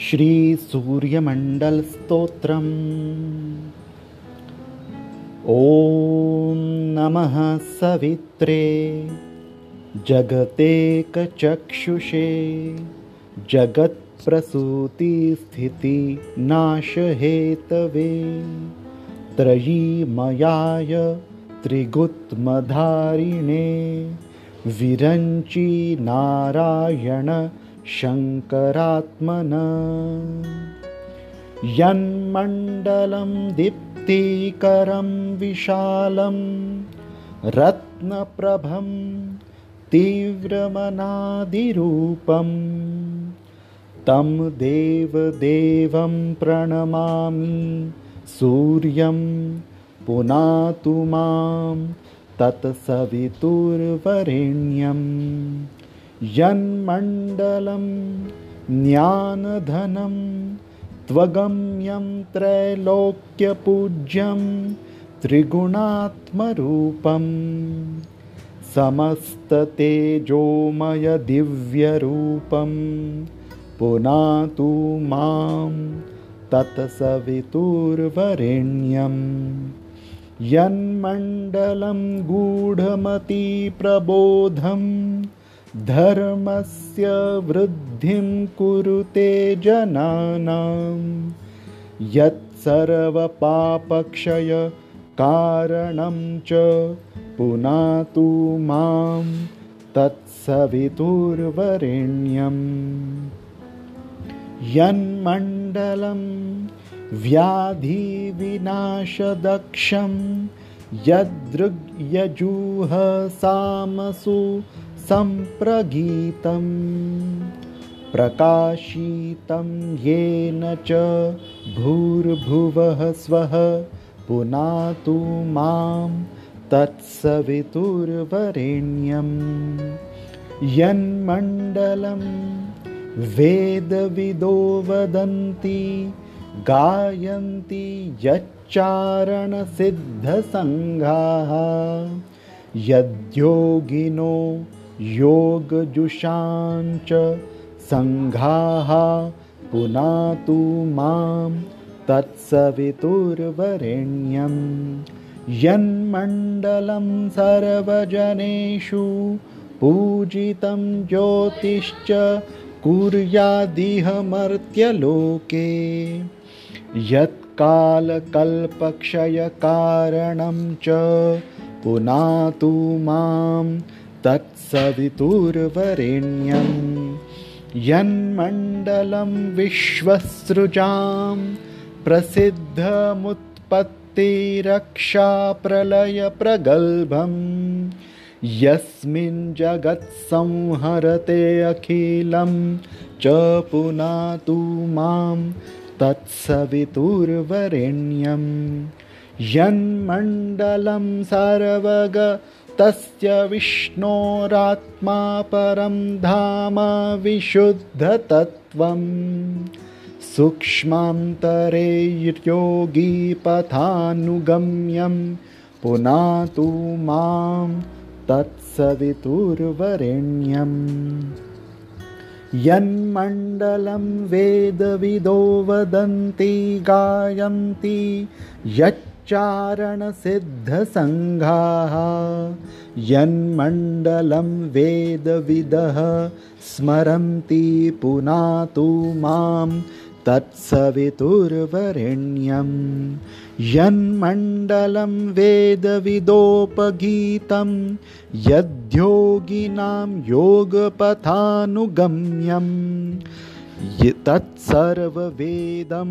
श्रीसूर्यमण्डलस्तोत्रम्। ॐ नमः सवित्रे जगतेकचक्षुषे जगत्प्रसूतिस्थितिनाशहेतवे त्रयीमयाय त्रिगुत्मधारिणे विरञ्ची नारायण शङ्करात्मन। यन्मण्डलं दीप्तिकरं विशालं रत्नप्रभं तीव्रमनादिरूपं। तं देवदेवं प्रणमामि सूर्यं पुनातु मां तत्सवितुर्वरेण्यम् यन्मण्डलं ज्ञानधनं त्वगम्यं त्रैलोक्यपूज्यं त्रिगुणात्मरूपं समस्ततेजोमयदिव्यरूपं पुनातु मां तत्सवितुर्वरेण्यम्। यन्मण्डलं गूढमतिप्रबोधम् धर्मस्य वृद्धिं कुरुते जनानां। यत्सर्वपापक्षयकारणं च पुनातु मां तत्सवितुर्वरेण्यम् यन्मण्डलं व्याधिविनाशदक्षं यदृग्यजुहसामसु सम्प्रगीतं प्रकाशितं येन च भूर्भुवः स्वः। पुनातु मां तत्सवितुर्वरेण्यं। यन्मण्डलं वेदविदो वदन्ति गायन्ति यच्चारणसिद्धसङ्घाः। यद्योगिनो योगजुषाञ्च सङ्घाः पुनातु मां तत्सवितुर्वरेण्यं। यन्मण्डलं सर्वजनेषु पूजितं ज्योतिश्च कुर्यादिहमर्त्यलोके। यत्कालकल्पक्षयकारणं च पुनातु मां तत्सवितुर्वरेण्यं यन्मण्डलं विश्वसृजां प्रसिद्धमुत्पत्तिरक्षाप्रलयप्रगल्भं यस्मिन् जगत्संहरते अखिलं च पुनातु मां तत्सवितुर्वरेण्यम् यन्मण्डलं सर्वग तस्य विष्णोरात्मा परं धाम विशुद्धतत्त्वं सूक्ष्मान्तरे पुनातु मां तत्सवितुर्वरेण्यम्। यन्मण्डलं वेदविदो वदन्ति गायन्ति यच्च चारणसिद्धसङ्घाः यन्मण्डलं वेदविदः स्मरन्ति पुनातु मां तत्सवितुर्वरेण्यं यन्मण्डलं वेदविदोपगीतं यद्योगिनां योगपथानुगम्यम् तत्सर्ववेदं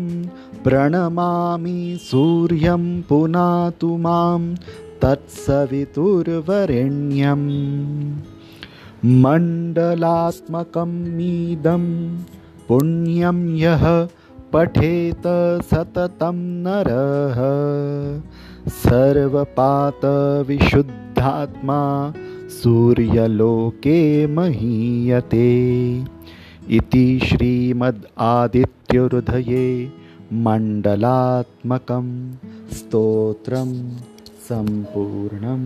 प्रणमामि सूर्यं पुनातु मां तत्सवितुर्वरेण्यम् मण्डलात्मकमीदं पुण्यं यः पठेत सततं नरः। सर्वपातविशुद्धात्मा सूर्यलोके महीयते इति श्रीमद् आदित्यहृदये मण्डलात्मकं स्तोत्रं सम्पूर्णम्